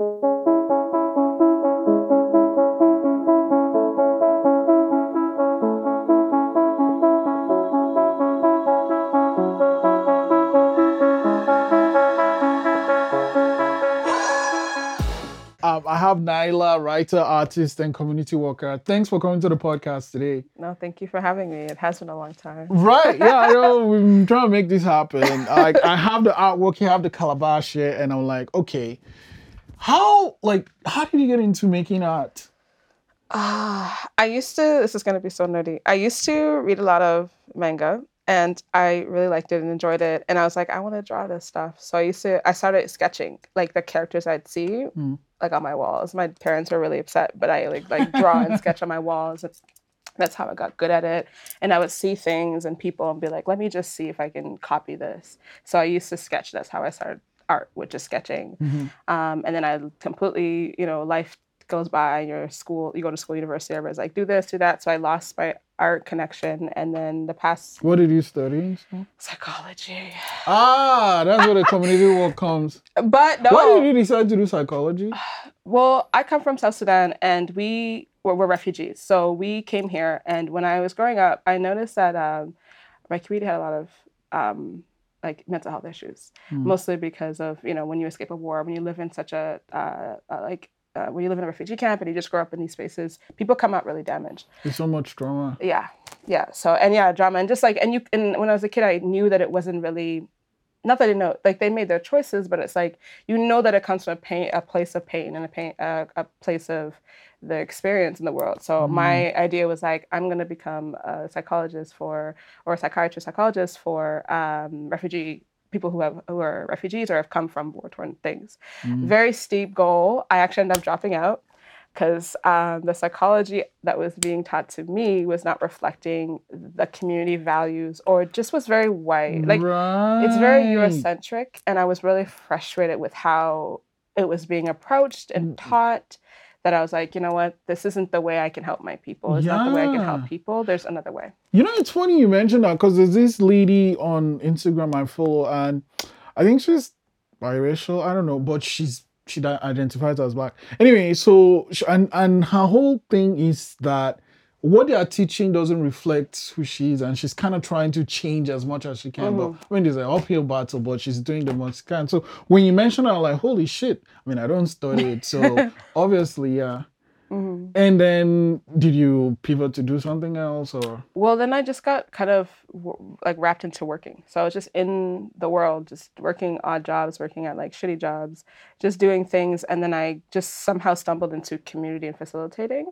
Um, I have Nailah, writer, artist, and community worker. Thanks for coming to the podcast today. No, thank you for having me. It has been a long time. Right? Yeah, I know. We've been trying to make this happen. Like, I have the artwork, you have the calabash here, and I'm like, okay, how like how did you get into making art? Ah, I used to. This is gonna be so nerdy. I used to read a lot of manga, and I really liked it and enjoyed it. And I was like, I want to draw this stuff. So I used to. I started sketching like the characters I'd see, Mm. like on my walls. My parents were really upset, but I like like draw and sketch on my walls. It's, that's how I got good at it. And I would see things and people and be like, let me just see if I can copy this. So I used to sketch. That's how I started art, which is sketching. Um, and then I completely, you know, life goes by. Your school, you go to school, university. Everybody's like, do this, do that. So I lost my art connection. And then the past What did you study? psychology. Ah, that's where the community work comes. But no. Why did you decide to do psychology? Well, I come from South Sudan and we were, were refugees. So we came here. And when I was growing up, I noticed that um, my community had a lot of um, like mental health issues, Mm. mostly because of, you know, when you escape a war, when you live in such a, uh, uh, like, uh, when you live in a refugee camp and you just grow up in these spaces, people come out really damaged. There's so much drama. Yeah, yeah. So and yeah, drama and just like and you and when I was a kid, I knew that it wasn't really. Not that I know, like they made their choices, but it's like you know that it comes from a pain, a place of pain, and a pain, uh, a place of the experience in the world. So my idea was like, I'm gonna become a psychologist for, or a psychiatrist, psychologist for um, refugee people who have who are refugees or have come from war torn things. Very steep goal. I actually ended up dropping out because um, the psychology that was being taught to me was not reflecting the community values or just was very white. Like right. it's very Eurocentric, and I was really frustrated with how it was being approached and taught. That I was like, you know what, this isn't the way I can help my people. It's not the way I can help people. There's another way. You know, it's funny you mentioned that because there's this lady on Instagram I follow, and I think she's biracial. I don't know, but she's she identifies as black. Anyway, so and and her whole thing is that what they are teaching doesn't reflect who she is, and she's kind of trying to change as much as she can. But mm-hmm. I mean, there's an uphill battle, but she's doing the most she can. So when you mention her, I'm like, holy shit! I mean, I don't study it, so obviously, yeah. And then, did you pivot to do something else, or? Well, then I just got kind of like wrapped into working. So I was just in the world, just working odd jobs, working at like shitty jobs, just doing things. And then I just somehow stumbled into community and facilitating.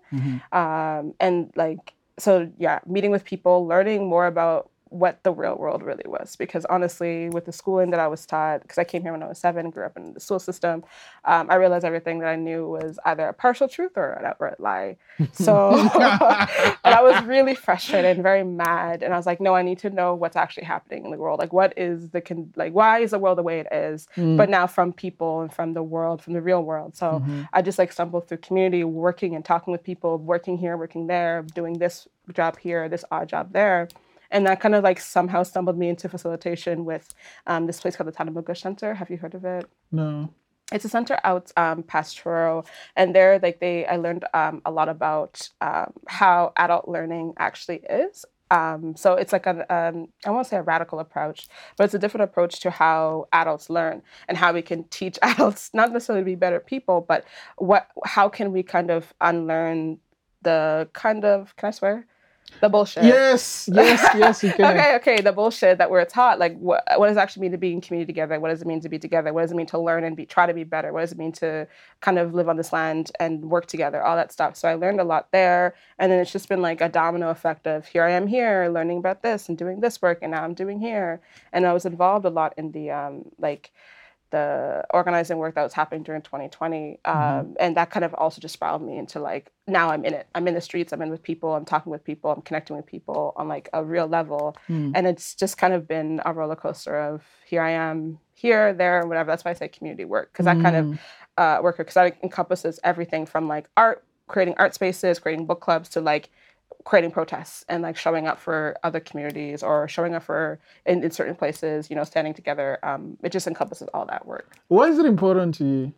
Um, and like, so yeah, meeting with people, learning more about what the real world really was. Because honestly, with the schooling that I was taught, because I came here when I was seven, grew up in the school system, um, I realized everything that I knew was either a partial truth or an outright lie. So, and I was really frustrated and very mad. And I was like, no, I need to know what's actually happening in the world. Like, what is the con- like, why is the world the way it is? But now from people and from the world, from the real world. So I just like stumbled through community, working and talking with people, working here, working there, doing this job here, this odd job there. And that kind of like somehow stumbled me into facilitation with um, this place called the Tatamagouche Center. Have you heard of it? No. it's a center out um, past Truro, and there, like they, I learned um, a lot about um, how adult learning actually is. Um, so it's like a, um, I won't say a radical approach, but it's a different approach to how adults learn and how we can teach adults not necessarily be better people, but what, how can we kind of unlearn the kind of, can I swear? The bullshit. Yes, yes, yes, you can. okay, okay, the bullshit that we're taught, like what what does it actually mean to be in community together? What does it mean to be together? What does it mean to learn and be try to be better? What does it mean to kind of live on this land and work together? All that stuff. So I learned a lot there, and then it's just been like a domino effect of here I am here learning about this and doing this work, and now I'm doing here, and I was involved a lot in the um like the organizing work that was happening during 2020 um, and that kind of also just spiraled me into like now i'm in it. I'm in the streets i'm in with people i'm talking with people i'm connecting with people on like a real level. And it's just kind of been a roller coaster of here i am here there and whatever. That's why i say community work because that kind of uh, work because that encompasses everything from like art creating art spaces creating book clubs to like creating protests and like showing up for other communities or showing up for in, in certain places you know standing together um, it just encompasses all that work Why is it important to you?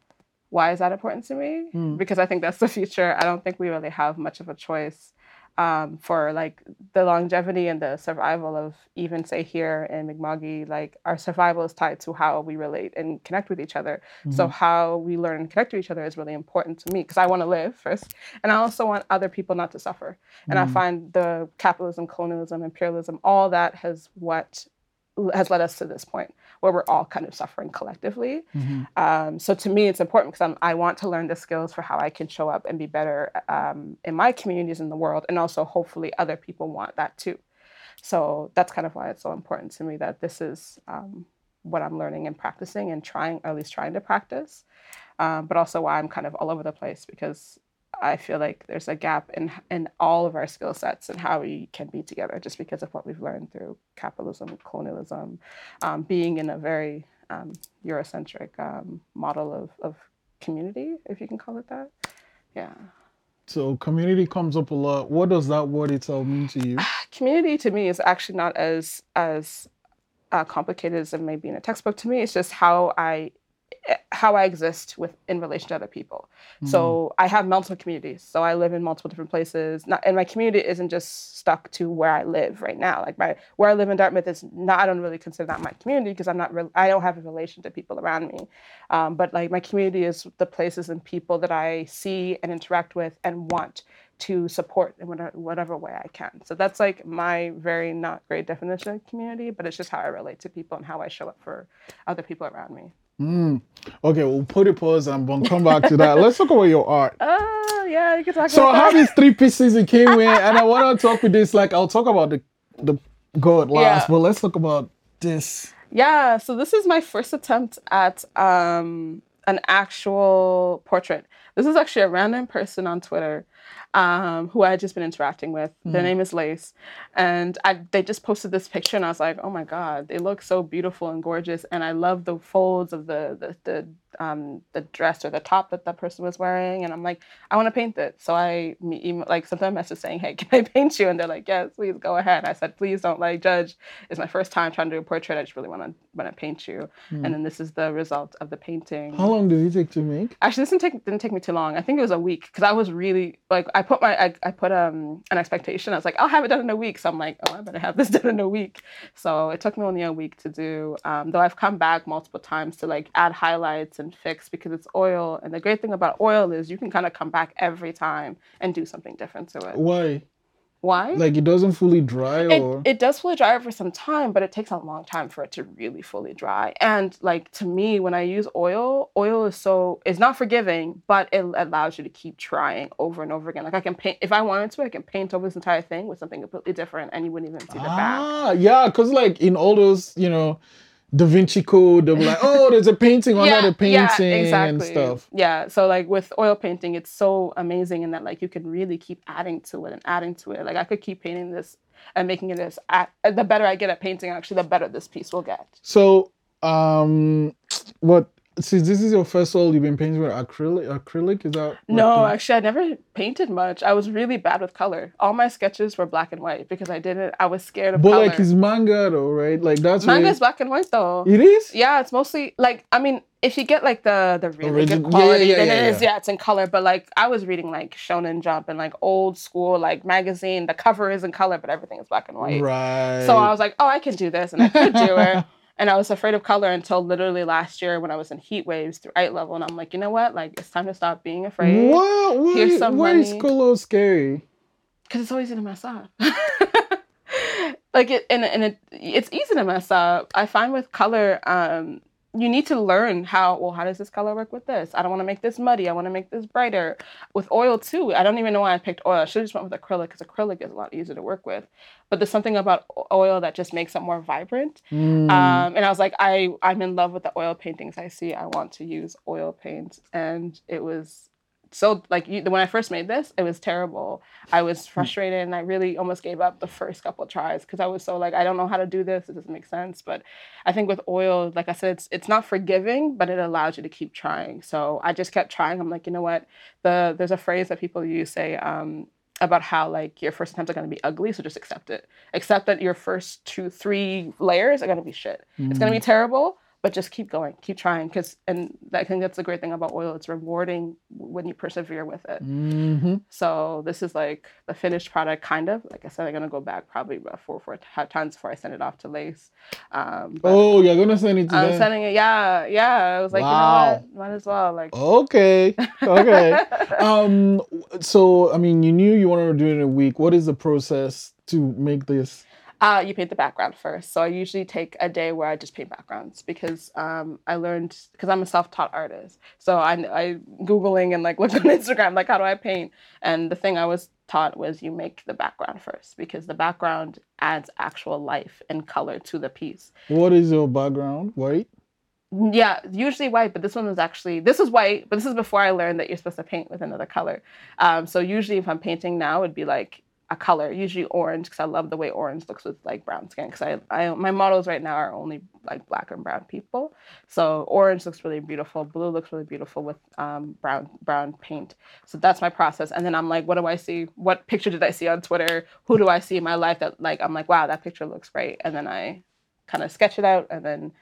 why is that important to me? Mm. Because I think that's the future. I don't think we really have much of a choice um, for like the longevity and the survival of even say here in Mi'kma'ki, like our survival is tied to how we relate and connect with each other. So Mhm. how we learn and connect to each other is really important to me because I want to live first, and I also want other people not to suffer. And I Mm. find the capitalism, colonialism, imperialism, all that has what has led us to this point where we're all kind of suffering collectively. Mhm. Um, so to me, it's important because I want to learn the skills for how I can show up and be better um, in my communities in the world, and also hopefully other people want that too. So that's kind of why it's so important to me that this is um, what I'm learning and practicing and trying, or at least trying to practice. Um, but also why I'm kind of all over the place because I feel like there's a gap in in all of our skill sets and how we can be together just because of what we've learned through capitalism, colonialism, um, being in a very um, Eurocentric um, model of, of community, if you can call it that. Yeah. So community comes up a lot. What does that word itself mean to you? Community to me is actually not as as uh, complicated as it may be in a textbook. To me, it's just how I how I exist with in relation to other people. So I have multiple communities. So I live in multiple different places. Not, and my community isn't just stuck to where I live right now. Like my where I live in Dartmouth is not. I don't really consider that my community because I'm not. Re- I don't have a relation to people around me. Um, but like my community is the places and people that I see and interact with and want to support in whatever, whatever way I can. So that's like my very not great definition of community, but it's just how I relate to people and how I show up for other people around me. Mm. Okay, we'll put a pause and we'll come back to that. Let's talk about your art. Oh, yeah, you can talk So about I have these three pieces you came with, and I want to talk with this. Like I'll talk about the the God last, Yeah. but let's talk about this. Yeah, so this is my first attempt at um, an actual portrait. This is actually a random person on Twitter um, who I had just been interacting with. Their name is Lace, and I, they just posted this picture, and I was like, "Oh my god, they look so beautiful and gorgeous!" And I love the folds of the the the, um, the dress or the top that that person was wearing, and I'm like, "I want to paint it." So I email, like sent them a message saying, "Hey, can I paint you?" And they're like, "Yes, please go ahead." I said, "Please don't like judge. It's my first time trying to do a portrait. I just really want to want to paint you." And then this is the result of the painting. How long did it take to make? Actually, this didn't take didn't take me too long. I think it was a week because I was really like I put my I, I put um an expectation. I was like, I'll have it done in a week. So I'm like, oh, I better have this done in a week. So it took me only a week to do. Um, though I've come back multiple times to like add highlights and fix because it's oil. And the great thing about oil is you can kind of come back every time and do something different to it. Why? Why? Like it doesn't fully dry, or it, it does fully dry for some time, but it takes a long time for it to really fully dry. And like to me, when I use oil, oil is so it's not forgiving, but it allows you to keep trying over and over again. Like I can paint if I wanted to, I can paint over this entire thing with something completely different, and you wouldn't even see the back. ah, yeah, because like in all those, you know, Da Vinci Code, they're like, oh, there's a painting under the painting and stuff. Yeah. So like with oil painting, it's so amazing in that like you can really keep adding to it and adding to it. Like I could keep painting this and making it at, the better I get at painting, actually, the better this piece will get. So, um, what? Since this is your first oil, you've been painting with acrylic. Acrylic is that? No, actually, I never painted much. I was really bad with color. All my sketches were black and white because I didn't. I was scared of But color. like it's manga though, right? Like that's where- Manga's black and white though. It is. Yeah, it's mostly like I mean, if you get like the the really Origin- yeah, good yeah, quality, yeah, then yeah, it is yeah. yeah, it's in color. But like I was reading like Shonen Jump and like old school like magazine. The cover is in color, but everything is black and white. Right. So I was like, oh, I can do this, and I could do it. And I was afraid of color until literally last year when I was in heat waves through eight level, and I'm like, you know what? Like it's time to stop being afraid. What? Why, Here's some why is color scary? because it's always easy to mess up. like it, and and it, it's easy to mess up. I find with color, um, you need to learn how. Well, how does this color work with this? I don't want to make this muddy. I want to make this brighter. With oil too, I don't even know why I picked oil. I should have just went with acrylic because acrylic is a lot easier to work with. But there's something about oil that just makes it more vibrant. Mm. Um, and I was like, I I'm in love with the oil paintings I see. I want to use oil paint, and it was so like you, when I first made this, it was terrible. I was frustrated, and I really almost gave up the first couple tries because I was so like, I don't know how to do this. It doesn't make sense. But I think with oil, like I said, it's it's not forgiving, but it allows you to keep trying. So I just kept trying. I'm like, you know what? The there's a phrase that people use say. Um, about how like your first attempts are going to be ugly so just accept it accept that your first two three layers are going to be shit it's going to be terrible but just keep going, keep trying, because and I think that's the great thing about oil. It's rewarding when you persevere with it. hmm So this is like the finished product, kind of. Like I said, I'm gonna go back probably about four, four times before I send it off to Lace. Um, Oh, you're gonna send it to I'm them. sending it. Yeah, yeah. I was like, Wow. you know what? Might as well. Like, Okay. Okay. um. So, I mean, you knew you wanted to do it in a week. What is the process to make this? Uh, you paint the background first. So I usually take a day where I just paint backgrounds because um, I learned because I'm a self-taught artist. So I, I googling and like look on Instagram like how do I paint? And the thing I was taught was you make the background first because the background adds actual life and color to the piece. What is your background? White. Yeah, usually white, but this one was actually this is white, but this is before I learned that you're supposed to paint with another color. Um, so usually if I'm painting now, it'd be like a color, usually orange, because I love the way orange looks with like brown skin. Because I, I, my models right now are only like black and brown people, so orange looks really beautiful. Blue looks really beautiful with um, brown brown paint. So that's my process. And then I'm like, what do I see? What picture did I see on Twitter? Who do I see in my life that like I'm like, wow, that picture looks great. And then I kind of sketch it out and then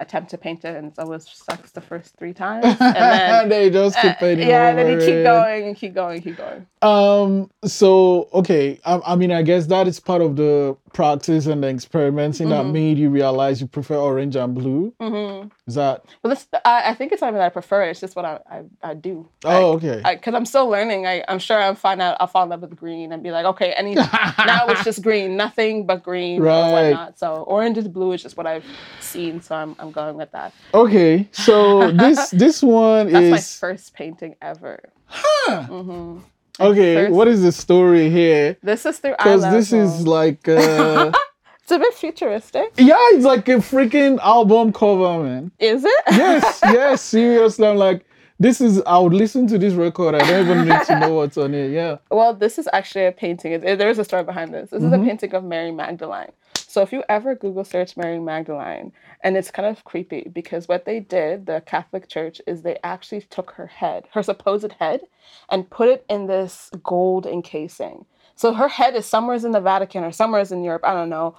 attempt to paint it, and it always sucks the first three times. And then they just keep painting. uh, yeah, and then you keep going and keep going, keep going. Um. So okay. I, I mean, I guess that is part of the practice and the experimenting that Mhm. made you realize you prefer orange and blue. hmm Is that? But this, I, I think it's something that I prefer. it. It's just what I, I, I do. Oh, okay. Because I'm still learning. I, I'm sure I'll find out. I'll fall in love with green and be like, okay, any now it's just green, nothing but green Right. whatnot. So orange is blue is just what I've seen. So I'm, I'm going with that. okay. So this this one That's my is first painting ever. Huh. hmm okay. first- What is the story here? This is through Because this is like. Uh, it's a bit futuristic. Yeah, it's like a freaking album cover, man. Is it? Yes, yes, seriously. I'm like, this is, I would listen to this record. I don't even need to know what's on it. Yeah. Well, this is actually a painting. There is a story behind this. This is Mhm. a painting of Mary Magdalene. So if you ever Google search Mary Magdalene, and it's kind of creepy because what they did, the Catholic Church, is they actually took her head, her supposed head, and put it in this gold encasing. So her head is somewhere in the Vatican or somewhere in Europe. I don't know.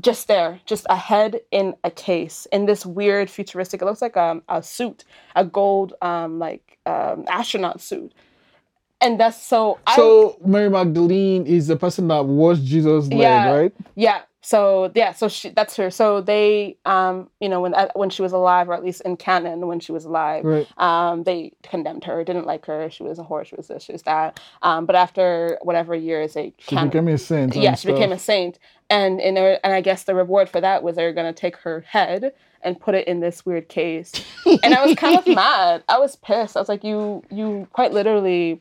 Just there, just a head in a case in this weird futuristic. It looks like um, a suit, a gold um, like um, astronaut suit. And that's so. I, So Mary Magdalene is the person that washed Jesus' leg, Yeah. right? Yeah. So yeah, so she that's her. So they um you know when uh, when she was alive or at least in canon when she was alive, Right. um they condemned her, didn't like her. She was a whore, she was this, she was that. Um but after whatever years they She canon- became a saint. yeah, she became a saint. And in her, and I guess the reward for that was they were gonna take her head and put it in this weird case. and I was kind of mad. I was pissed. I was like, you you quite literally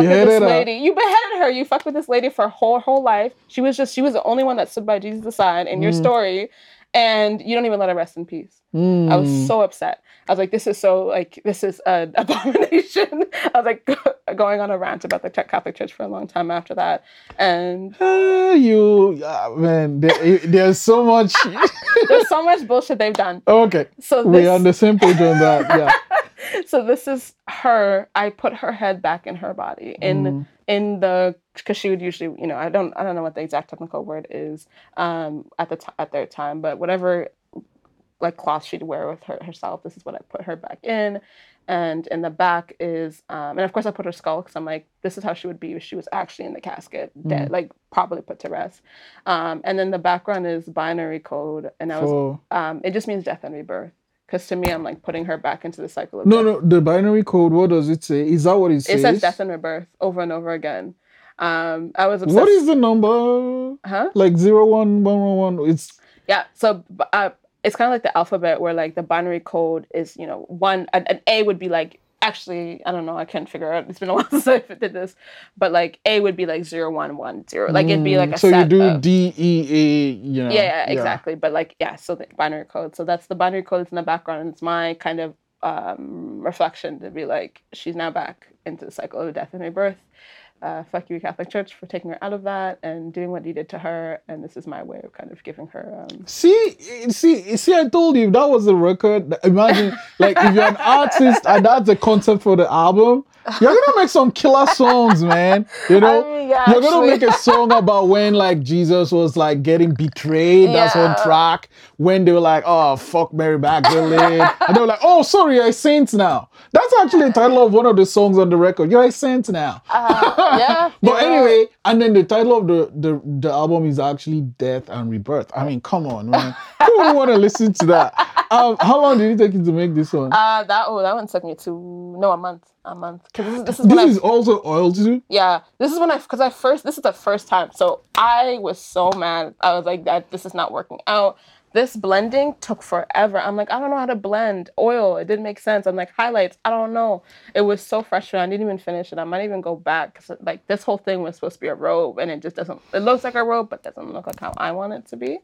Beheaded this her. lady. You beheaded her. You fucked with this lady for her whole whole life. She was just she was the only one that stood by Jesus' side in your Mm. story, and you don't even let her rest in peace. I was Mm. so upset. I was like, this is so like this is an abomination. I was like going on a rant about the Czech Catholic Church for a long time after that, and Ah, you, ah, man, there, there's so much. there's so much bullshit they've done. okay. So We're on the same page on that. Yeah. so this is her. I put her head back in her body. In Mm. in the because she would usually you know I don't I don't know what the exact technical word is um at the t- at their time but whatever like cloth she'd wear with her herself this is what I put her back in. And in the back is um and of course I put her skull because I'm like this is how she would be if she was actually in the casket dead like probably put to rest. Um and then the background is binary code and I was um it just means death and rebirth because to me I'm like putting her back into the cycle of no, death. no, the binary code, what does it say? Is that what it says? it says death and rebirth over and over again um I was obsessed What is the number? huh Like zero one one one one. It's Yeah, so uh, it's kind of like the alphabet where like the binary code is, you know, one, an, an A would be like, actually, I don't know, I can't figure out. It's been a while since I did this, but like A would be like zero, one, one, zero. Like it'd be like a Mm, so you do of- D E A. You know. yeah, yeah, exactly. But like, yeah, so the binary code. So that's the binary code that's in the background. It's my kind of um, reflection to be like, she's now back into the cycle of death and rebirth. Uh, fuck you, Catholic Church, for taking her out of that and doing what you did to her. And this is my way of kind of giving her. Um, See, see, see. I told you that was the record. Imagine, like, if you're an artist and that's the concept for the album, you're gonna make some killer songs, man. You know, I mean, yeah, you're gonna actually. make a song about when like Jesus was like getting betrayed. That's on track. When they were like, "Oh, fuck Mary Magdalene," and they were like, "Oh, sorry, you're a saint now." That's actually the title of one of the songs on the record. You're a saint now. uh, yeah. But anyway, and then the title of the, the the album is actually Death and Rebirth. I mean, come on, man. Who would want to listen to that? Um, how long did it take you to make this one? Uh, that oh, that one took me to no a month, a month. Cause this is this is this I is also oil too. yeah this is when I because I first this is the first time so I was so mad I was like that this is not working out. This blending took forever. I'm like I don't know how to blend oil. It didn't make sense. I'm like highlights. I don't know. It was so frustrating. I didn't even finish it. I might even go back because like this whole thing was supposed to be a robe and it just doesn't. It looks like a robe but doesn't look like how I want it to be.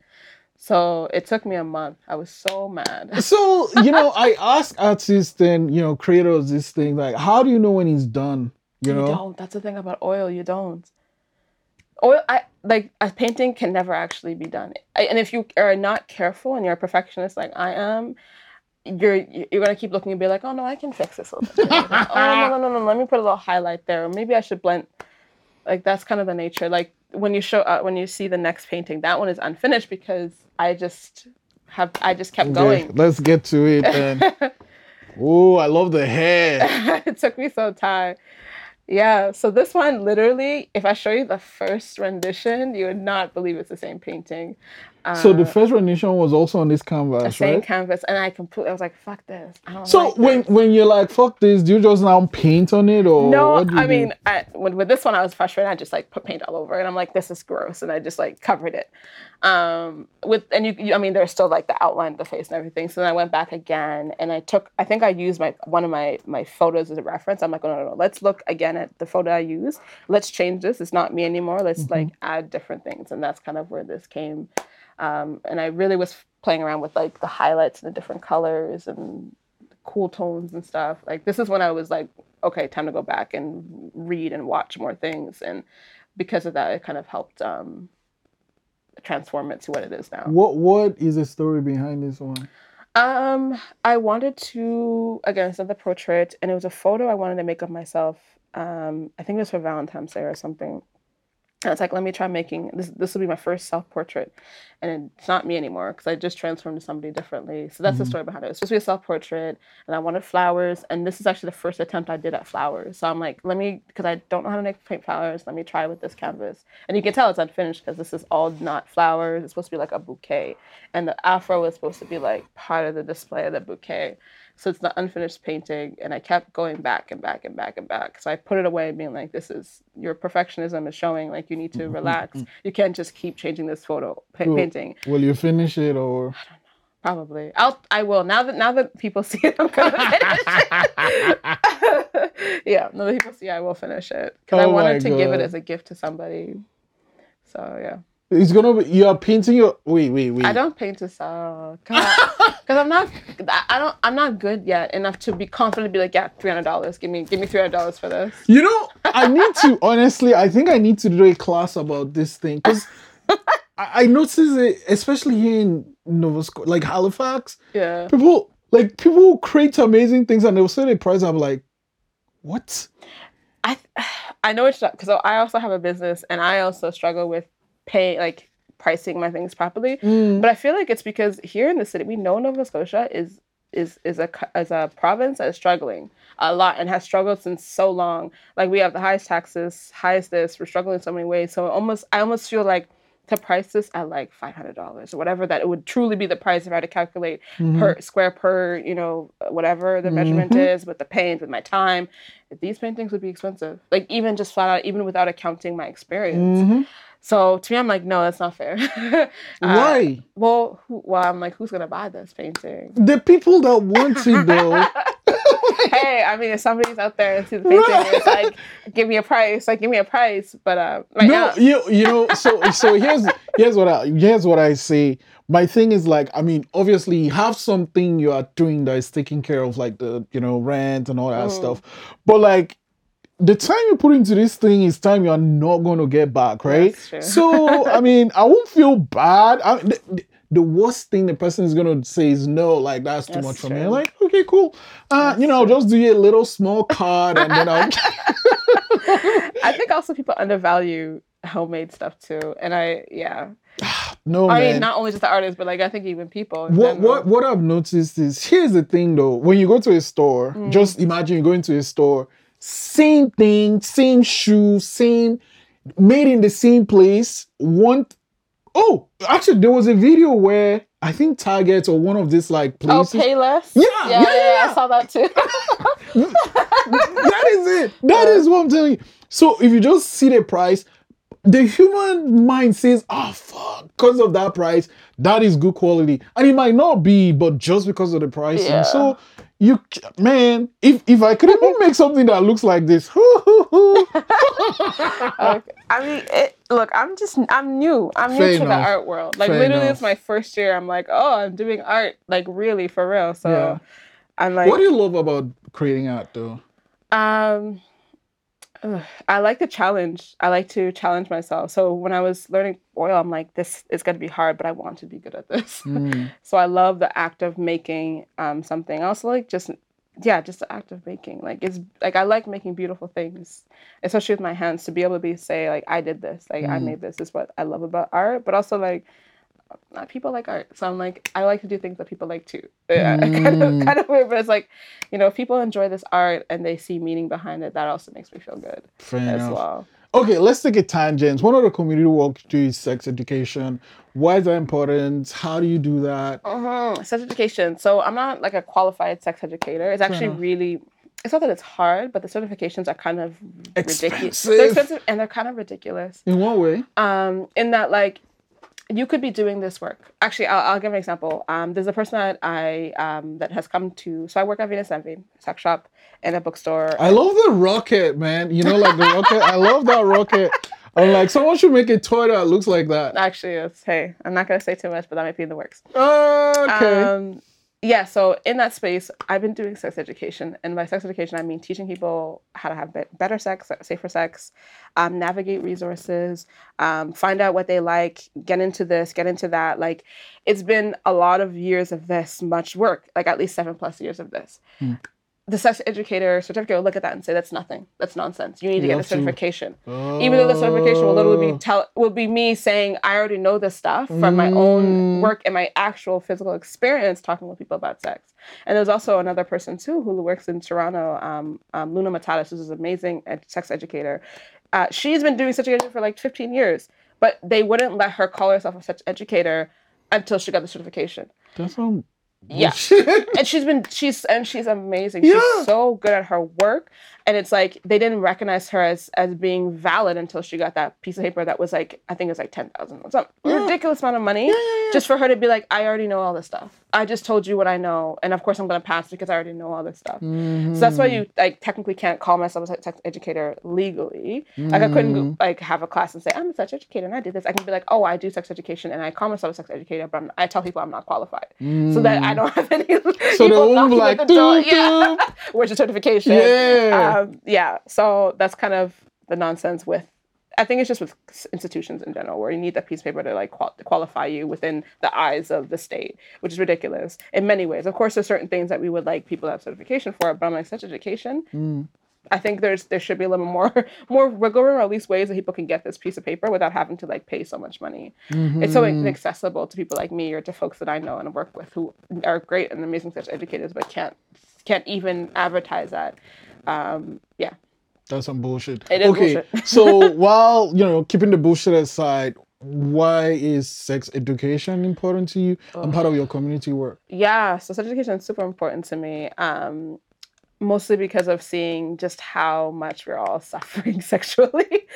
So it took me a month. I was so mad. So you know, I ask artists and you know creators this thing like, how do you know when he's done? You You know, don't. That's the thing about oil. You don't. Oil, I like a painting can never actually be done. I- And if you are not careful and you're a perfectionist like I am, you're you're gonna keep looking and be like, oh no, I can fix this. a little bit. oh no, no, no, no, let me put a little highlight there. Or maybe I should blend. Like that's kind of the nature. Like when you show uh, when you see the next painting, that one is unfinished because I just have I just kept going. let's get to it. Then. oh, I love the hair. it took me some time. Yeah, so this one literally, if I show you the first rendition, you would not believe it's the same painting. So the Uh, first rendition was also on this the canvas, same right? canvas, and I completely, I was like, "Fuck this!" I don't So like when this. when you're like fuck this, do you just now paint on it or no, what do you I do? mean, I, when, with this one, I was frustrated. I just like put paint all over, it, and I'm like, "This is gross," and I just like covered it. Um, with and you, you, I mean, there's still like the outline of the face and everything. So then I went back again, and I took, I think I used my one of my my photos as a reference. I'm like, "Oh no, no, no, let's look again at the photo I used. Let's change this. It's not me anymore. Let's Mm-hmm. like add different things," and that's kind of where this came. Um, and I really was playing around with like the highlights and the different colors and cool tones and stuff. Like this is when I was like, okay, time to go back and read and watch more things. And because of that, it kind of helped um, transform it to what it is now. What what is the story behind this one? Um, I wanted to again it's another portrait, and it was a photo I wanted to make of myself. Um, I think it was for Valentine's Day or something. And it's like, let me try making this. This will be my first self portrait, and it's not me anymore because I just transformed to somebody differently. So that's the mm-hmm. story behind it. It's supposed to be a self portrait, and I wanted flowers, and this is actually the first attempt I did at flowers. So I'm like, let me because I don't know how to make paint flowers. Let me try with this canvas, and you can tell it's unfinished because this is all not flowers. It's supposed to be like a bouquet, and the afro was supposed to be like part of the display of the bouquet. So it's the unfinished painting, and I kept going back and back and back and back. So I put it away, being like, "This is your perfectionism is showing. Like you need to mm-hmm, mm-hmm, relax. Mm-hmm. You can't just keep changing this photo pa- Cool. painting." Will you finish it or Probably, I'll I will now that now that people see it, I'm gonna finish it. yeah, now that people see, it, I will finish it because oh I Oh my wanted to give it as a gift to somebody. So yeah. It's gonna be you are painting your wait, wait, wait. I don't paint to sell because I'm not. I don't. I'm not good yet enough to be confident to be like, yeah, three hundred dollars. Give me, give me three hundred dollars for this. You know, I need to honestly. I think I need to do a class about this thing because I, I notice it, especially here in Nova Scotia, like Halifax. Yeah. People like people create amazing things and they'll say the price. I'm like, what? I I know it's because I also have a business and I also struggle with pay like pricing my things properly. Mm. But I feel like it's because here in the city, we know Nova Scotia is is is a as a province that is struggling a lot and has struggled since so long. Like we have the highest taxes, highest this. We're struggling in so many ways. So almost I almost feel like to price this at like five hundred dollars or whatever that it would truly be the price if I had to calculate Mhm. per square per you know whatever the measurement Mhm. is with the paint with my time. These paintings would be expensive. Like even just flat out, even without accounting my experience. Mhm. So to me, I'm like, no, that's not fair. Uh, Why? well, who, well, I'm like, who's gonna buy this painting? The people that want it though. hey, I mean, if somebody's out there and sees the painting, it's like, give me a price, like, give me a price. But uh, right no, now, you you know. So so here's here's what I here's what I say. My thing is like, I mean, obviously, you have something you are doing that is taking care of like the you know rent and all that Mm. stuff, but like. The time you put into this thing is time you're not going to get back, right? True. So, I mean, I won't feel bad. I, the, the- worst thing the person is going to say is no, like, that's too That's much for me. I'm like, okay, cool. Uh, you know, I'll just do you a little small card and then I'll. I think also people undervalue homemade stuff too, and I yeah. no, I man. mean, not only just the artists, but like I think even people. what general. what what I've noticed is here's the thing though. When you go to a store, Mm. just imagine you go into a store, same thing, same shoe, same made in the same place. One oh, actually there was a video where I think Target or one of these like Oh, places. pay less. Yeah, yeah, yeah, yeah, yeah. I saw that too. that is it. That is what I'm telling you. So if you just see the price, the human mind says, "Oh fuck," because of that price, that is good quality, and it might not be, but just because of the pricing. Yeah. So you, man, if if I could even make something that looks like this, Okay. I mean, it, look, I'm just, I'm new. I'm new Fair to the art world. Like, Fair literally, enough. it's my first year. I'm like, oh, I'm doing art, like, really, for real. So, Yeah. I'm like, what do you love about creating art, though? Um, ugh, I like the challenge. I like to challenge myself. So when I was learning oil, I'm like, this is going to be hard, but I want to be good at this. Mm, so I love the act of making um something. I also like just yeah, just the act of making. Like it's like I like making beautiful things, especially with my hands. To be able to be say like I did this, like I Mm. made this is what I love about art. But also like uh, people like art, so I'm like I like to do things that people like too. Uh, kind of Mm. kind of weird, but it's like you know if people enjoy this art and they see meaning behind it, that also makes me feel good fair as enough. well. Okay, let's take a tangent. One of the community work do is sex education. Why is that important? How do you do that? Uh-huh. Sex education. So I'm not like a qualified sex educator. It's actually really. It's not that it's hard, but the certifications are kind of ridiculous. Expensive. They're expensive and they're kind of ridiculous. In what way? Um, in that like you could be doing this work. Actually, I'll, I'll give an example. Um, there's a person that I um, that has come to. So I work at Venus Envy sex shop and a bookstore. I love the rocket, man. You know, like the rocket. I love that rocket. I'm like, someone should make a toy that looks like that. Actually, it's hey, I'm not gonna say too much, but that might be in the works. Okay. Um, yeah, so in that space, I've been doing sex education, and by sex education, I mean teaching people how to have better sex, safer sex, um, navigate resources, um, find out what they like, get into this, get into that. Like, it's been a lot of years of this much work, like at least seven plus years of this. Hmm. The sex educator certificate will look at that and say that's nothing, that's nonsense. You need to You get to- certification even though the certification will literally be tell will be me saying I already know this stuff from my Mm. own work and my actual physical experience talking with people about sex. And there's also another person too who works in Toronto, um, um, Luna Matatas, who's an amazing ed- sex educator. Uh, she's been doing sex education for like 15 years, but they wouldn't let her call herself a sex educator until she got the certification. That's Yeah. And she's been she's and she's amazing. Yeah. She's so good at her work. And it's like they didn't recognize her as as being valid until she got that piece of paper that was like I think it was like ten thousand. something Yeah. ridiculous amount of money. Yeah, yeah. Just for her to be like, I already know all this stuff. I just told you what I know, and of course I'm gonna pass because I already know all this stuff. So that's why you like technically can't call myself a sex educator legally. Like I couldn't Mm-hmm. like have a class and say I'm a sex educator and I did this. I can be like, oh, I do sex education and I call myself a sex educator, but I'm, I tell people I'm not qualified, so that I don't have any. Mm. So people knocking like, at the door. Yeah, where's your certification? Yeah. um, yeah. So that's kind of the nonsense with. I think it's just with institutions in general, where you need that piece of paper to like qual- qualify you within the eyes of the state, which is ridiculous in many ways. Of course, there's certain things that we would like people to have certification for, but I'm like such education. Mm. I think there's there should be a little more more wiggle room, or at least ways that people can get this piece of paper without having to like pay so much money. It's so Mm-hmm. inaccessible to people like me or to folks that I know and work with who are great and amazing sex educators, but can't can't even advertise that. Um, yeah, That's some bullshit. It is okay, bullshit. so while you know keeping the bullshit aside, why is sex education important to you and part of your community work? yeah. So sex education is super important to me. Um, mostly because of seeing just how much we're all suffering sexually.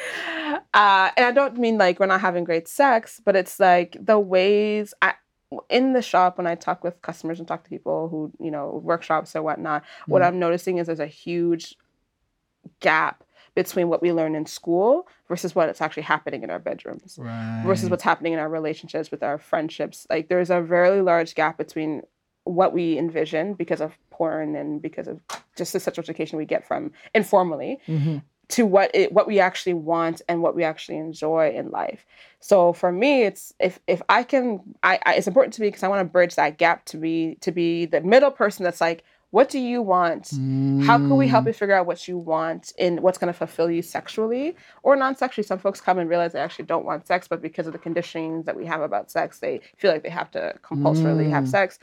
Uh, and I don't mean like we're not having great sex, but it's like the ways I in the shop when I talk with customers and talk to people who, you know, workshops or whatnot, what Mhm. I'm noticing is there's a huge gap between what we learn in school versus what is actually happening in our bedrooms Right. versus what's happening in our relationships with our friendships. Like there's a very large gap between what we envision because of porn and because of just the sexual education we get from informally Mhm. To what it what we actually want and what we actually enjoy in life. So for me, it's if if I can, I, I it's important to me because I want to bridge that gap to be to be the middle person that's like, what do you want? How can we help you figure out what you want in what's going to fulfill you sexually or non-sexually? Some folks come and realize they actually don't want sex, but because of the conditionings that we have about sex, they feel like they have to compulsorily have Mm. sex.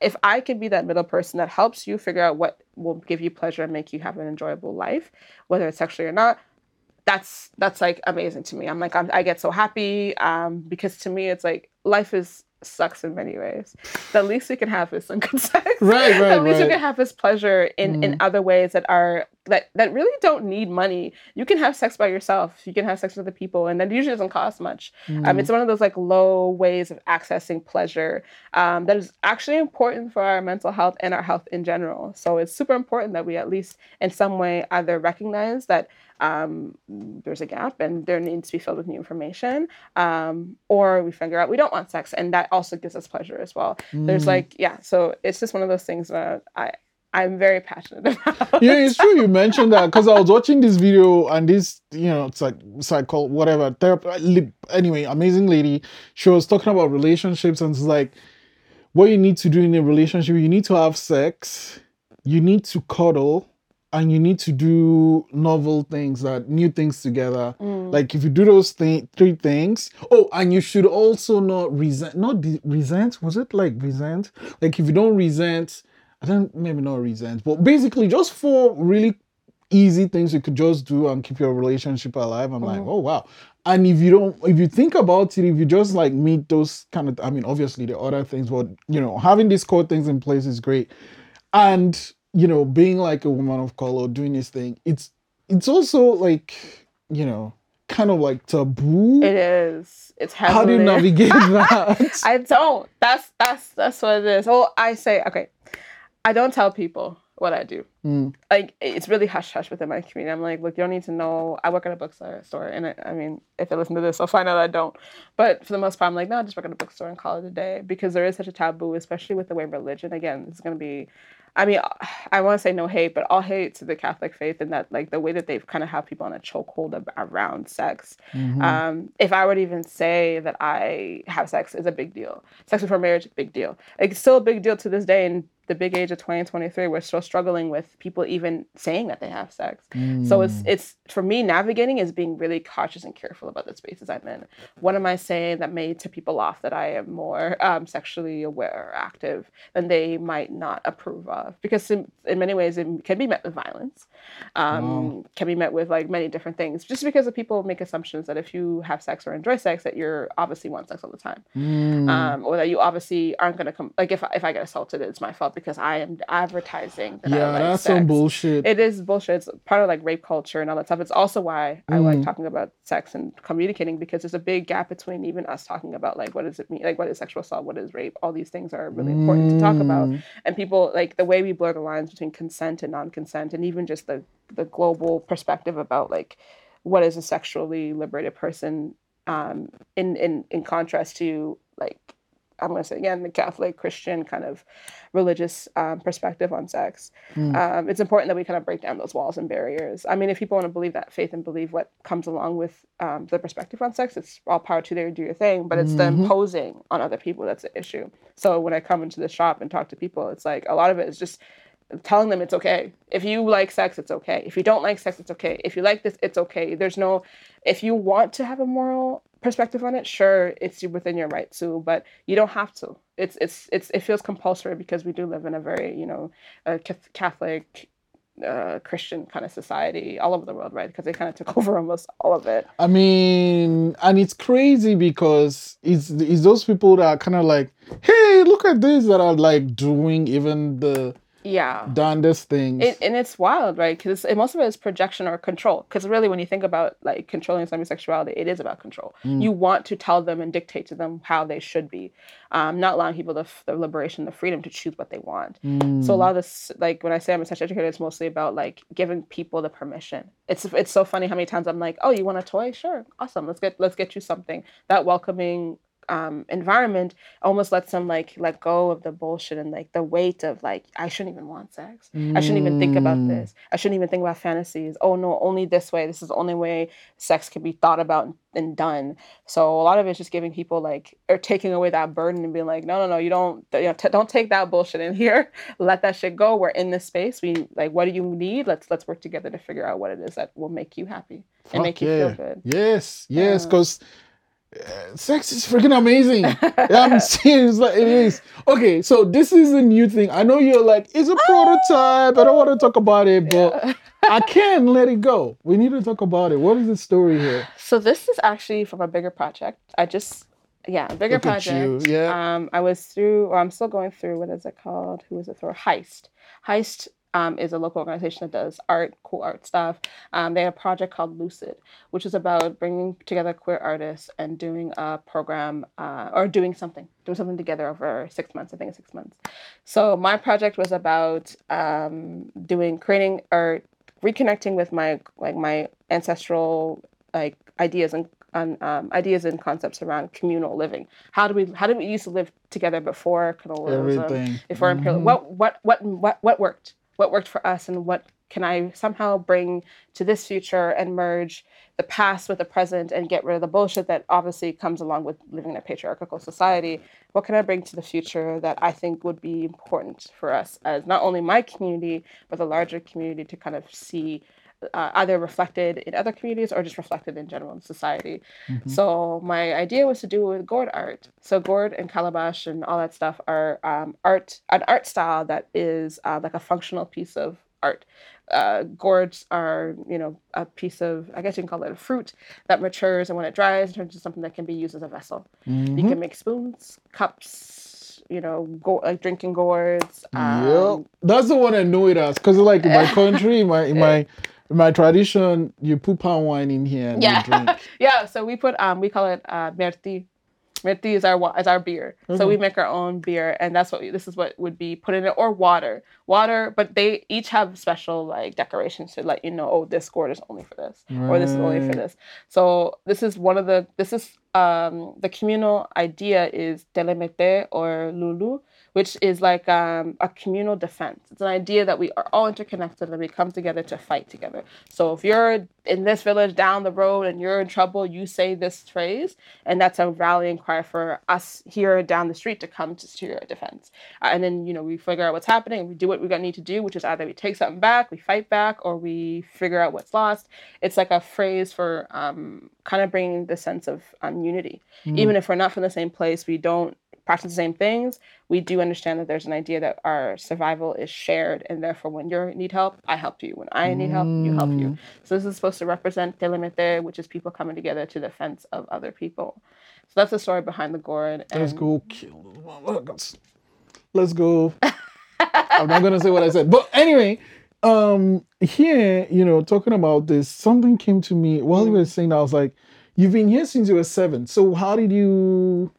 If I can be that middle person that helps you figure out what will give you pleasure and make you have an enjoyable life, whether it's sexually or not, that's that's like amazing to me. I'm like I'm, I get so happy um, because to me it's like life is sucks in many ways. The least we can have is some good sex. Right, right, the least we can have is pleasure in in other ways that are that that really don't need money. You can have sex by yourself. You can have sex with other people, and that usually doesn't cost much. Um, it's one of those like low ways of accessing pleasure um, that is actually important for our mental health and our health in general. So it's super important that we at least in some way either recognize that um, there's a gap and there needs to be filled with new information, um, or we figure out we don't want sex, and that also gives us pleasure as well. There's like yeah, so it's just one of those things that I I'm very passionate about. yeah, it's true you mentioned that because I was watching this video and this, you know, it's like psycho whatever therapy. Anyway, amazing lady. She was talking about relationships and it's like what you need to do in a relationship. You need to have sex, you need to cuddle, and you need to do novel things that new things together. Mm. Like if you do those thi- three things. Oh, and you should also not resent. Not de- resent. Was it like resent? Like if you don't resent. I don't maybe not resent, but basically just four really easy things you could just do and keep your relationship alive. I'm like, mm. oh wow. And if you don't, if you think about it, if you just like meet those kind of, I mean, obviously the other things, but you know, having these core things in place is great. And you know, being like a woman of color, doing this thing, it's it's also like, you know, kind of like taboo. It is. It's heavily. How do you navigate that? I don't. That's that's that's what it is. Well, I say okay. I don't tell people what I do. Mm. Like it's really hush hush within my community. I'm like, look, you don't need to know. I work at a bookstore, and I, I mean, if they listen to this, I'll find out I don't. But for the most part, I'm like, no, I just work at a bookstore and call it a day because there is such a taboo, especially with the way religion. Again, it's going to be. I mean, I want to say no hate, but all hate to the Catholic faith and that, like, the way that they've kind of have people on a chokehold around sex. Mm-hmm. Um, if I were to even say that I have sex is a big deal. Sex before marriage, big deal. Like, it's still a big deal to this day in the big age of 2023. We're still struggling with people even saying that they have sex. So it's it's for me navigating is being really cautious and careful about the spaces I'm in. What am I saying that may tip people off that I am more um, sexually aware or active than they might not approve of? Because in, in many ways it can be met with violence, um, can be met with like many different things. Just because of people make assumptions that if you have sex or enjoy sex, that you're obviously want sex all the time Mm. um, or that you obviously aren't going to come. Like if if I get assaulted, it's my fault because I am advertising that I yeah, like that's sex. some bullshit. It is bullshit. It's part of like rape culture and all that stuff. It's also why I like Mm. talking about sex and communicating because there's a big gap between even us talking about like what does it mean, like what is sexual assault, what is rape. All these things are really important to talk about. Mm. And people like the way we blur the lines between consent and non-consent, and even just the the global perspective about like what is a sexually liberated person um, in in in contrast to like I'm going to say again the Catholic Christian kind of religious um, perspective on sex. Um, it's important that we kind of break down those walls and barriers. I mean, if people want to believe that faith and believe what comes along with um, the perspective on sex, it's all power to their do your thing. But it's the imposing on other people that's the issue. So when I come into the shop and talk to people, it's like a lot of it is just telling them it's okay. If you like sex, it's okay. If you don't like sex, it's okay. If you like this, it's okay. There's no, if you want to have a moral perspective on it, sure, it's within your right to, but you don't have to. It's it's it's it feels compulsory because we do live in a very you know, Catholic. Uh, Christian kind of society all over the world, right? Because they kind of took over almost all of it. I mean, and it's crazy because it's it's those people that are kind of like, hey, look at this that are like doing even the Yeah. darndest things. It, and it's wild, right? Because most of it is projection or control. Because really, when you think about like controlling somebody's sexuality, it is about control. You want to tell them and dictate to them how they should be, um, not allowing people the, f- the liberation, the freedom to choose what they want. So a lot of this, like when I say I'm a sex educator, it's mostly about like giving people the permission. It's it's so funny how many times I'm like, oh, you want a toy? Sure, awesome. Let's get let's get you something. That welcoming um, environment almost lets them like let go of the bullshit and like the weight of like I shouldn't even want sex. I shouldn't even think about Mm. this. I shouldn't even think about fantasies. Oh no, only this way. This is the only way sex can be thought about and, done. So a lot of it's just giving people like or taking away that burden and being like, no, no, no, you don't, you know, t- don't take that bullshit in here. Let that shit go. We're in this space. We like, what do you need? Let's let's work together to figure out what it is that will make you happy and Fuck make you feel good. Yes, yes, Yeah. Sex is freaking amazing. I'm serious, like it is. Okay, so this is a new thing. I know you're like, it's a prototype. I don't want to talk about it, but Yeah. I can't let it go. We need to talk about it. What is the story here? So this is actually from a bigger project. I just yeah, a bigger Look project. yeah. Um, I was through, or I'm still going through. What is it called? Who is it for? Heist. Heist um, is a local organization that does art, cool art stuff. Um, they have a project called Lucid, which is about bringing together queer artists and doing a program uh, or doing something, doing something together over six months. I think it's six months. So my project was about um, doing creating or reconnecting with my like my ancestral like ideas and on um, ideas and concepts around communal living. How do we how did we used to live together before colonialism? Everything. Before imperial, Mhm. what what what what what worked? What worked for us, and what can I somehow bring to this future and merge the past with the present and get rid of the bullshit that obviously comes along with living in a patriarchal society? What can I bring to the future that I think would be important for us as not only my community but the larger community to kind of see uh, either reflected in other communities or just reflected in general in society. Mhm. So my idea was to do with gourd art. So gourd and calabash and all that stuff are um, art, an art style that is uh, like a functional piece of art. Uh, gourds are, you know, a piece of, I guess you can call it a fruit that matures, and when it dries, it turns into something that can be used as a vessel. You Mhm. can make spoons, cups, you know, go- like drinking gourds. yep. Um, That's the one that annoyed us. Because like in my country, my in my in my tradition, you put palm wine in here and Yeah. you drink. Yeah, so we put um we call it uh merti. Merti is our is our beer. So we make our own beer, and that's what we, this is what would be put in it or water, water. But they each have special like decorations to let you know, oh, this gourd is only for this, or this is only for this. So this is one of the this is um the communal idea is telemete or lulu, which is like um, a communal defense. It's an idea that we are all interconnected and we come together to fight together. So if you're in this village down the road and you're in trouble, you say this phrase, and that's a rallying cry for us here down the street to come to, to your defense. Uh, and then you know we figure out what's happening, we do what we got need to do, which is either we take something back, we fight back, or we figure out what's lost. It's like a phrase for um, kind of bringing the sense of um, unity. Even if we're not from the same place, we don't practice the same things, we do understand that there's an idea that our survival is shared, and therefore, when you need help, I help you. When I need help, you help you. So this is supposed to represent telemete, which is people coming together to defense of other people. So that's the story behind the gourd. Let's go kill. Let's go. I'm not gonna say what I said, but anyway, um, here, you know, talking about this, something came to me while you were saying. that, I was like, "You've been here since you were seven. So how did you,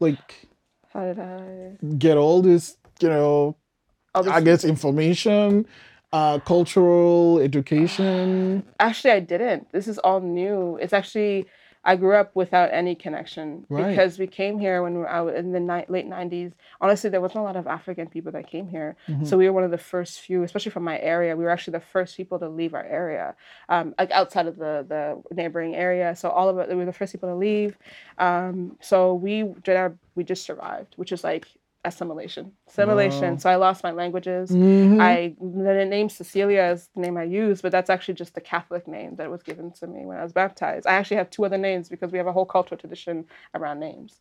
like, How did I? get all this, you know, this- I guess information, uh, cultural education? Actually, I didn't. This is all new. It's actually I grew up without any connection Right. because we came here when we were out in the ni- late '90s. Honestly, there wasn't a lot of African people that came here, Mm-hmm. so we were one of the first few, especially from my area. We were actually the first people to leave our area, um, like outside of the the neighboring area. So all of it, we were the first people to leave. Um, so we did our, we just survived, which is like assimilation, assimilation. So I lost my languages. Mhm. I the name Cecilia is the name I use, but that's actually just the Catholic name that was given to me when I was baptized. I actually have two other names because we have a whole cultural tradition around names.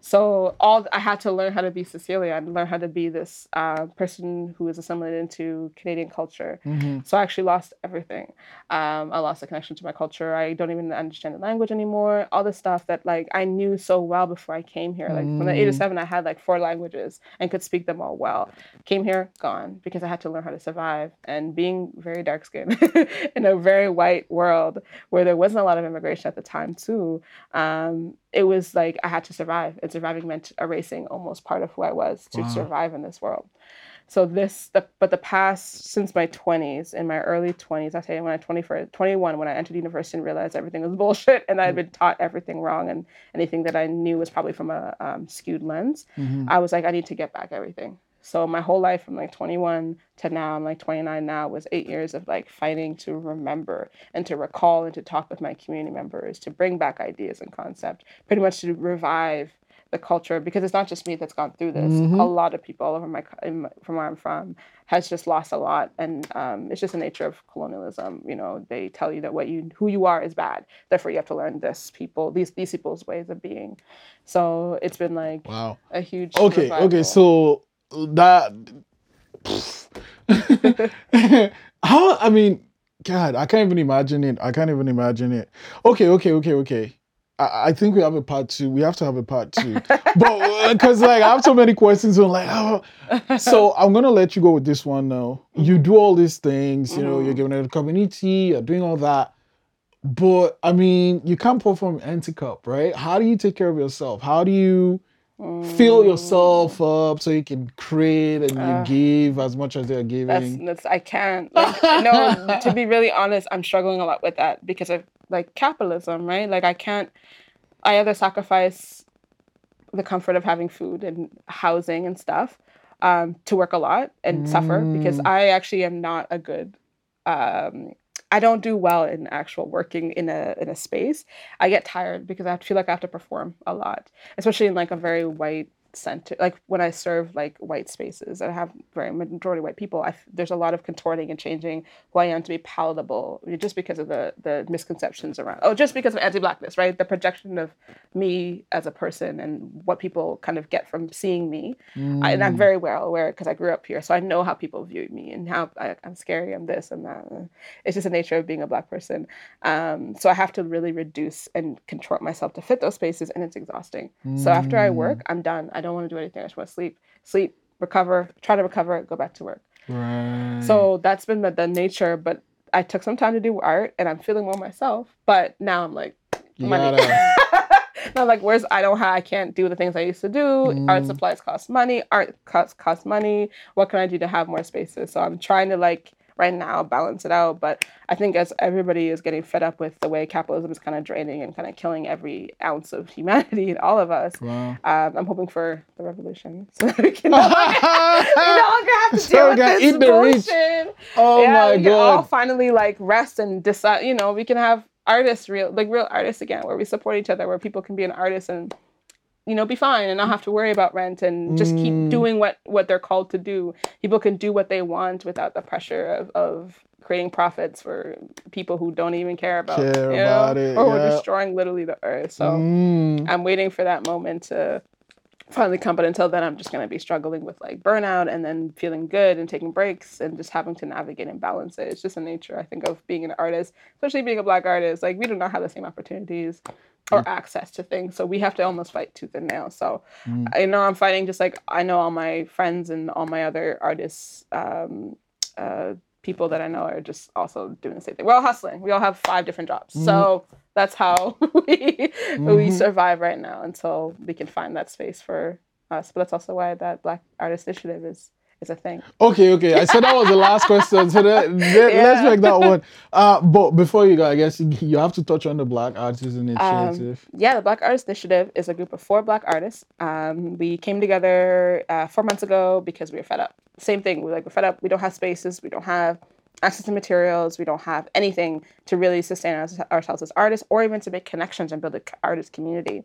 So all I had to learn how to be Cecilia and learn how to be this uh, person who is assimilated into Canadian culture. Mhm. So I actually lost everything. Um, I lost the connection to my culture. I don't even understand the language anymore. All the stuff that like I knew so well before I came here. Like from the age of Mm. seven, I had like four languages and could speak them all well. Came here, gone because I had to learn how to survive. And being very dark skinned in a very white world where there wasn't a lot of immigration at the time too, um, it was like I had to survive. And surviving meant erasing almost part of who I was to Wow. survive in this world. So this, the, but the past since my 20s, in my early 20s, I say when I 21, 21, when I entered university and realized everything was bullshit, and I had been taught everything wrong, and anything that I knew was probably from a um, skewed lens, Mhm. I was like, I need to get back everything. So my whole life from like 21 to now, I'm like 29 now, was eight years of like fighting to remember and to recall and to talk with my community members, to bring back ideas and concept, pretty much to revive the culture because it's not just me that's gone through this. Mhm. A lot of people all over my, in my from where I'm from has just lost a lot, and um, it's just the nature of colonialism. You know, they tell you that what you who you are is bad, therefore you have to learn this people these these people's ways of being. So it's been like Wow. a huge Okay, okay, so that how I mean, God, I can't even imagine it. I can't even imagine it. Okay, okay, okay, okay. I, think we have a part two. We have to have a part two. but uh, because like I have so many questions, I'm like, oh. So I'm gonna let you go with this one now. You do all these things, you know, you're giving it a community, you're doing all that. But I mean, you can't perform from an empty cup, right? How do you take care of yourself? How do you fill Mm, yourself up so you can create and you give as much as they're giving? that's I can't. Like, no, to be really honest, I'm struggling a lot with that because of like capitalism, right? Like I can't. I either sacrifice the comfort of having food and housing and stuff um, to work a lot and suffer because Mm. I actually am not a good. Um, I don't do well in actual working in a in a space. I get tired because I feel like I have to perform a lot, especially in like a very white center. Like when I serve like white spaces and I have very majority white people, I, there's a lot of contorting and changing who I am to be palatable, just because of the the misconceptions around. Oh, just because of anti-blackness, right? The projection of me as a person and what people kind of get from seeing me. I, and I'm Mm. very well aware because I grew up here, so I know how people view me and how I, I'm scary, I'm this and that. It's just the nature of being a black person. Um, so I have to really reduce and contort myself to fit those spaces, and it's exhausting. So after I work, I'm done. I don't want to do anything. I just want to sleep, sleep, recover, try to recover, go back to work. Right. So that's been the, the nature. But I took some time to do art, and I'm feeling more myself. But now I'm like, money. now like, where's I don't have, I can't do the things I used to do. Art Mm. supplies cost money. Art costs cost money. What can I do to have more spaces? So I'm trying to like right now balance it out. But I think as everybody is getting fed up with the way capitalism is kind of draining and kind of killing every ounce of humanity in all of us. wow. Um, I'm hoping for the revolution so that we can no longer, no longer have to So deal with this the rich. oh yeah, my we can all god. finally like rest and decide. You know, we can have artists, real like real artists again, where we support each other, where people can be an artist and you know be fine and not have to worry about rent and just Mm. keep doing what what they're called to do. People can do what they want without the pressure of of creating profits for people who don't even care about Care you know, about it, or we're destroying literally the earth. So. Mm. I'm waiting for that moment to finally come. But until then, I'm just going to be struggling with like burnout and then feeling good and taking breaks and just having to navigate and balance it. It's just the nature, I think, of being an artist, especially being a Black artist. Like, we do not have the same opportunities or access to things. So we have to almost fight tooth and nail. So Mm. I know I'm fighting just like I know all my friends and all my other artists. Um, uh, people that I know are just also doing the same thing. We're all hustling. We all have five different jobs. So that's how we we Mhm. survive right now until we can find that space for us. But that's also why that Black Artist Initiative is is a thing. Okay, okay. I said that was the last question. So that, let, let's make that one. Uh, but before you go, I guess you, have to touch on the Black Artists Initiative. Yeah, the Black Artists Initiative is a group of four Black artists. Um, we came together uh, four months ago because we were fed up. Same thing. We're like we're fed up. We don't have spaces. We don't have access to materials. We don't have anything to really sustain us, ourselves as artists, or even to make connections and build an artist community.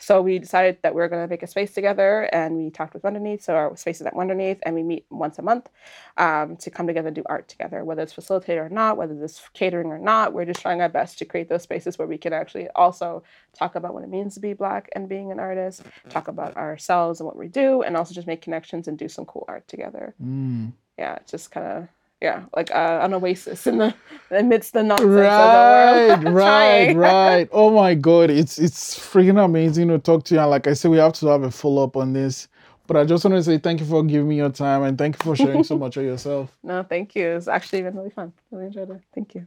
So we decided that we are going to make a space together, and we talked with Wonderneath. So our space is at Wonderneath, and we meet once a month um, to come together and do art together, whether it's facilitated or not, whether it's catering or not. We're just trying our best to create those spaces where we can actually also talk about what it means to be Black and being an artist, talk about ourselves and what we do, and also just make connections and do some cool art together. Mm. Yeah, it's just kind of yeah, like uh, an oasis in the amidst the nonsense Right, of the world. right, right. Oh my god, it's it's freaking amazing to talk to you. And like I said, we have to have a follow up on this. But I just want to say thank you for giving me your time and thank you for sharing so much of yourself. No, thank you. It's actually been really fun. Really enjoyed it. Thank you.